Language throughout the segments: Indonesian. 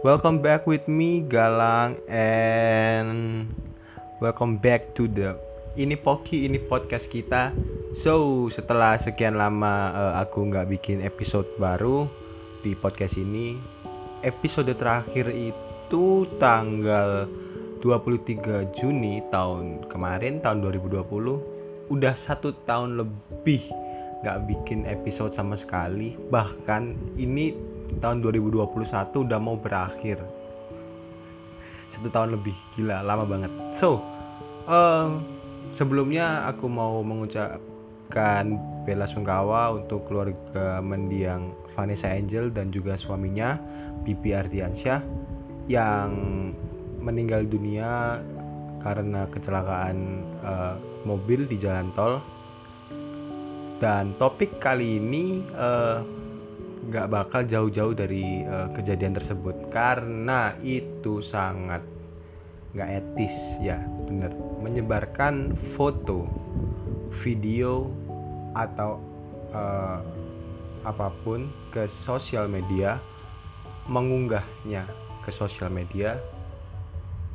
Welcome back with me Galang and welcome back to the ini Poki ini podcast kita. So setelah sekian lama uh, aku nggak bikin episode baru di podcast ini, episode terakhir itu tanggal 23 Juni tahun kemarin tahun 2020 udah satu tahun lebih nggak bikin episode sama sekali bahkan ini tahun 2021 udah mau berakhir. Satu tahun lebih gila lama banget. So uh, sebelumnya aku mau mengucapkan bela sungkawa untuk keluarga mendiang Vanessa Angel dan juga suaminya Bibi Ardiansyah yang meninggal dunia karena kecelakaan uh, mobil di jalan tol. Dan topik kali ini nggak bakal jauh-jauh dari uh, kejadian tersebut. Karena itu sangat nggak etis. Ya bener. Menyebarkan foto video atau uh, apa pun ke sosial media mengunggahnya ke sosial media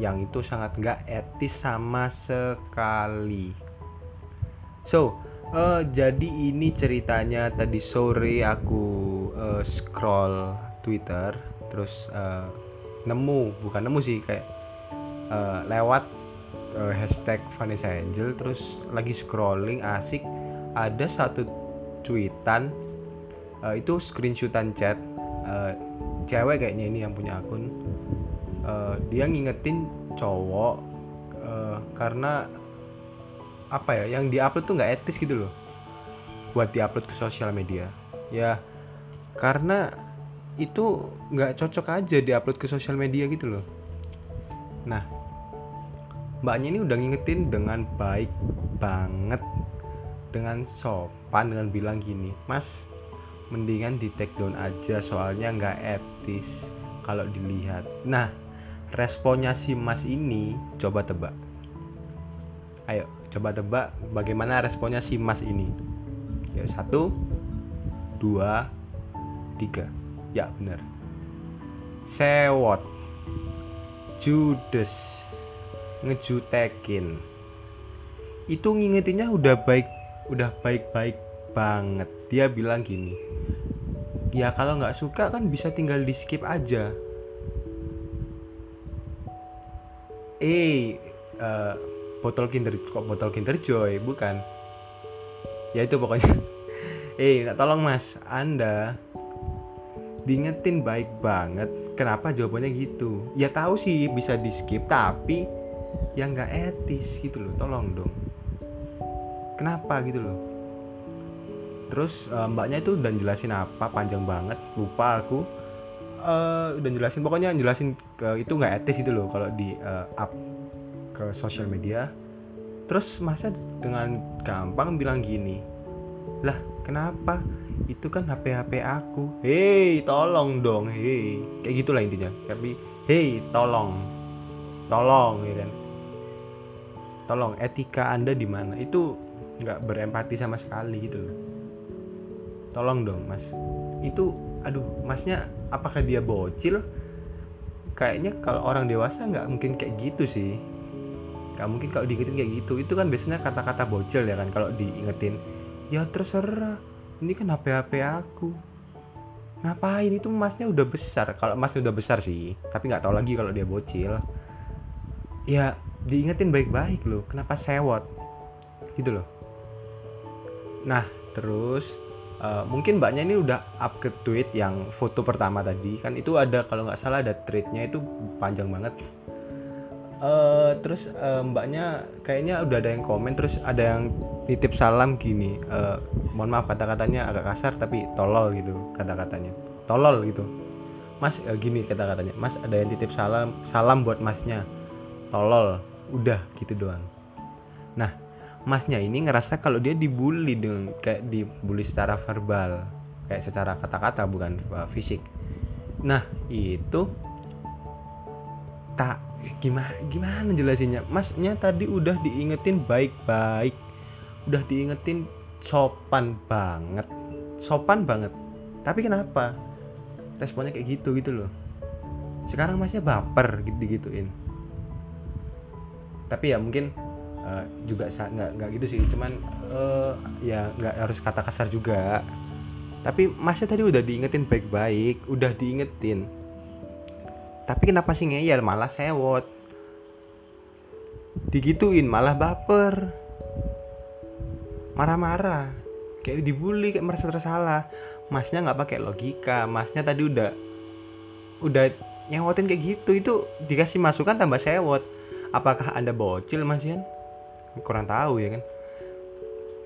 yang itu sangat nggak etis sama sekali. So uh, jadi ini ceritanya tadi sore aku scroll Twitter terus uh, nemu bukan nemu sih kayak uh, lewat uh, hashtag Vanessa Angel terus lagi scrolling asik ada satu tweetan uh, itu screenshotan chat uh, cewek kayaknya ini yang punya akun uh, dia ngingetin cowok uh, karena apa ya yang diupload tuh nggak etis gitu loh buat diupload ke sosial media. Ya karena itu nggak cocok aja diupload ke sosial media gitu loh. Nah mbaknya ini udah ngingetin dengan baik banget dengan sopan dengan bilang gini mas mendingan di take down aja soalnya nggak etis kalau dilihat. Nah responnya si mas ini coba tebak. Ayo Coba tebak bagaimana responnya si Mas ini. Ya, satu, dua, tiga. Ya, benar. Sewot. Judes. Ngejutekin. Itu ngingetinnya udah baik, udah baik-baik banget. Dia bilang gini. Ya kalau nggak suka kan bisa tinggal di skip aja. Eh, uh, botol Kinder kok botol Kinder Joy bukan ya itu pokoknya eh tolong mas anda diingetin baik banget kenapa jawabannya gitu? Ya tahu sih bisa di skip tapi yang nggak etis gitu loh tolong dong. Kenapa gitu loh? Terus uh, mbaknya itu udah jelasin apa panjang banget lupa aku. Uh, udah jelasin pokoknya jelasin ke itu nggak etis gitu loh kalau di uh, up ke sosial media. Terus masa dengan gampang bilang gini lah kenapa itu kan HP HP aku. Hei tolong dong hei. Kayak gitulah intinya. Tapi hei tolong. Tolong ya kan? Tolong etika anda di mana? Itu nggak berempati sama sekali gitu loh. Tolong dong mas. Itu aduh masnya apakah dia bocil? Kayaknya kalau orang dewasa nggak mungkin kayak gitu sih. Gak mungkin kalau diingetin kayak gitu. Itu kan biasanya kata-kata bocil ya kan kalau diingetin. Ya terserah ini kan HP HP aku. Ngapain? Itu masnya udah besar. Kalau masnya udah besar sih tapi nggak tahu lagi kalau dia bocil. Ya diingetin baik-baik loh. Kenapa sewot? Gitu loh. Nah terus uh, mungkin mbaknya ini udah up ke tweet yang foto pertama tadi. Kan itu ada kalau nggak salah ada tweetnya itu panjang banget uh, terus uh, mbaknya kayaknya udah ada yang komen terus ada yang nitip salam gini uh, mohon maaf kata-katanya agak kasar tapi tolol gitu kata-katanya. Tolol gitu. Mas uh, gini kata-katanya mas ada yang titip salam salam buat masnya. Tolol. Udah gitu doang. Nah masnya ini ngerasa kalau dia dibully dengan kayak dibully secara verbal kayak secara kata-kata bukan uh, fisik. Nah itu tak gimana gimana jelasinnya? Masnya tadi udah diingetin baik-baik. Udah diingetin sopan banget. Sopan banget. Tapi kenapa? Responnya kayak gitu gitu loh. Sekarang masnya baper gitu gituin tapi ya mungkin uh, juga nggak nggak gitu sih. Cuman uh, ya nggak harus kata kasar juga. Tapi masnya tadi udah diingetin baik-baik udah diingetin tapi kenapa sih ngeyel? Malah sewot. Digituin malah baper. Marah-marah. Kayak dibully kayak merasa tersalah. Masnya nggak pakai logika. Masnya tadi udah udah nyewotin kayak gitu. Itu dikasih masukan tambah sewot. Apakah anda bocil mas Yan kurang tahu ya kan?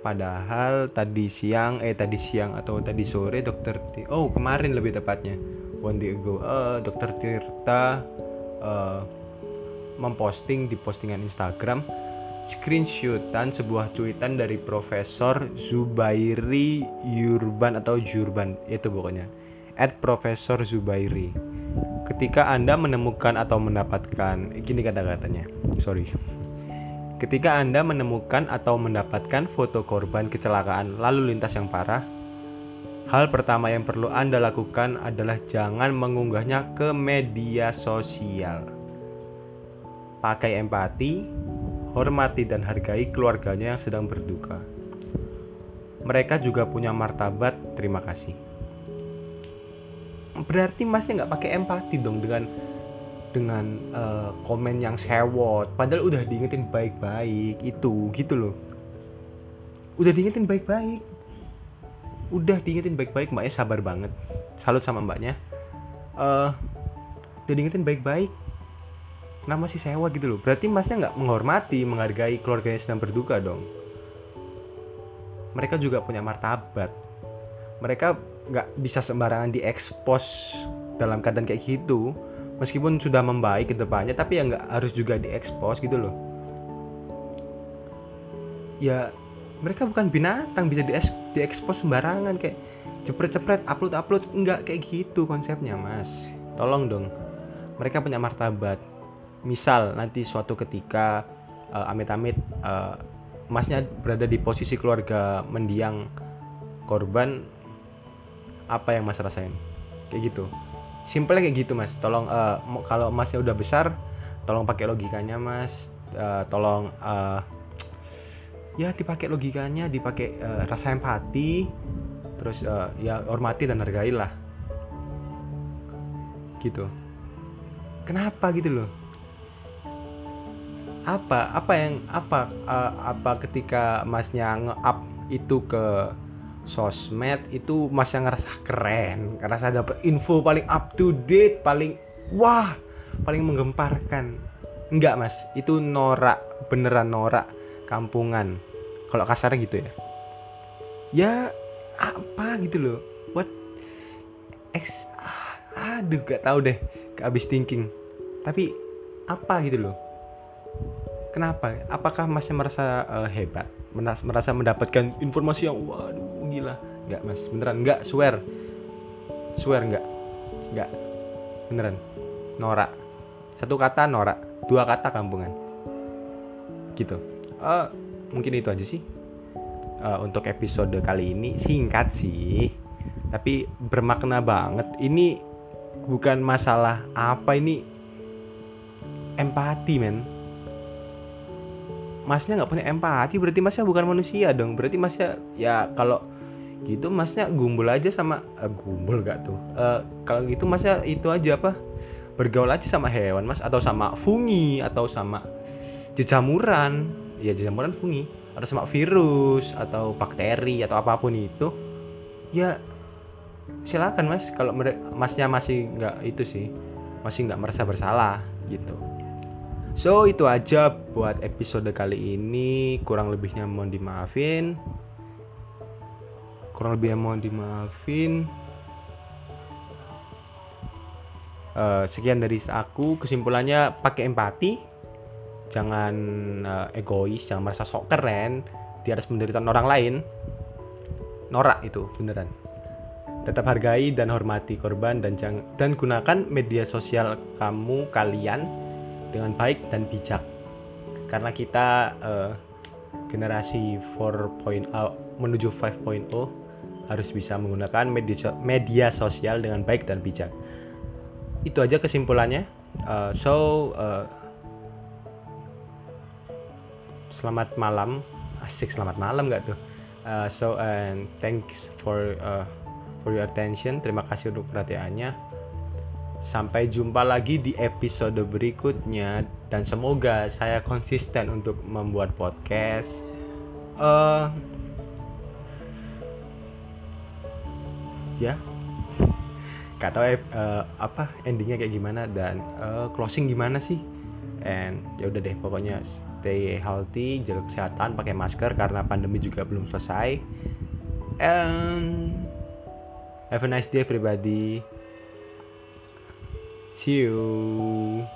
Padahal tadi siang eh tadi siang atau tadi sore dokter oh kemarin lebih tepatnya one day ago uh, dokter Tirta uh, memposting di postingan Instagram screenshotan sebuah cuitan dari Profesor Zubairi Yurban atau Jurban itu pokoknya at Profesor Zubairi. Ketika anda menemukan atau mendapatkan gini kata-katanya sorry. Ketika Anda menemukan atau mendapatkan foto korban kecelakaan lalu lintas yang parah, hal pertama yang perlu Anda lakukan adalah jangan mengunggahnya ke media sosial. Pakai empati, hormati dan hargai keluarganya yang sedang berduka. Mereka juga punya martabat, terima kasih. Berarti masnya nggak pakai empati dong dengan dengan uh, komen yang sewot padahal udah diingetin baik-baik itu gitu loh udah diingetin baik-baik udah diingetin baik-baik mbaknya sabar banget. Salut sama mbaknya. Uh, udah diingetin baik-baik kenapa masih sewot gitu loh. Berarti masnya nggak menghormati menghargai keluarganya sedang berduka dong? Mereka juga punya martabat. Mereka nggak bisa sembarangan diekspos dalam keadaan kayak gitu. Meskipun sudah membaik ke depannya tapi ya nggak harus juga diekspos gitu loh. Ya mereka bukan binatang bisa diekspos sembarangan kayak cepret-cepret upload-upload nggak kayak gitu konsepnya mas. Tolong dong mereka punya martabat. Misal nanti suatu ketika uh, amit-amit uh, masnya berada di posisi keluarga mendiang korban apa yang mas rasain? Kayak gitu. Simpelnya kayak gitu mas. Tolong uh, kalau masnya udah besar tolong pakai logikanya mas. Uh, tolong uh, ya dipakai logikanya dipakai uh, rasa empati terus uh, ya hormati dan hargailah gitu. Kenapa gitu loh? Apa apa yang apa uh, apa ketika masnya nge-up itu ke sosmed itu mas yang ngerasa keren ngerasa dapat info paling up to date paling wah paling menggemparkan. Enggak mas. Itu norak beneran norak kampungan kalau kasar gitu ya? Ya apa gitu loh. What? Ex aduh gak tau deh. Kehabis thinking. Tapi apa gitu loh? Kenapa? Apakah masih merasa uh, hebat? Merasa mendapatkan informasi yang waduh gila. Nggak mas. Beneran. Nggak swear. Swear nggak nggak beneran. Norak. Satu kata norak. Dua kata kampungan. Gitu. Uh, mungkin itu aja sih. Uh, untuk episode kali ini singkat sih tapi bermakna banget. Ini bukan masalah apa ini empati men. Masnya nggak punya empati berarti masnya bukan manusia dong. Berarti masnya ya kalau gitu masnya gumbul aja sama uh, gumbul gak tuh? Uh, kalau gitu masnya itu aja apa? Bergaul aja sama hewan mas atau sama fungi atau sama jejamuran ya jejamuran fungi atau sama virus atau bakteri atau apa pun itu ya silakan mas kalau masnya masih nggak itu sih masih nggak merasa bersalah gitu. So itu aja buat episode kali ini. Kurang lebihnya mohon dimaafin. Kurang lebih mohon dimaafin. Uh, sekian dari aku. Kesimpulannya pakai empati jangan uh, egois jangan merasa sok keren di atas penderitaan orang lain. Norak itu beneran. Tetap hargai dan hormati korban dan jangan dan gunakan media sosial kamu kalian dengan baik dan bijak. Karena kita uh, generasi 4.0 menuju 5.0 harus bisa menggunakan media, media sosial dengan baik dan bijak. itu aja kesimpulannya. Uh, so uh, selamat malam. Asik selamat malam nggak tuh? Uh, so and thanks for uh, for your attention. Terima kasih untuk perhatiannya. Sampai jumpa lagi di episode berikutnya. Dan semoga saya konsisten untuk membuat podcast. Uh, ya. Gak tahu uh, apa endingnya kayak gimana dan uh, closing gimana sih and ya udah deh pokoknya stay healthy jaga kesehatan pakai masker karena pandemi juga belum selesai. And have a nice day everybody. See you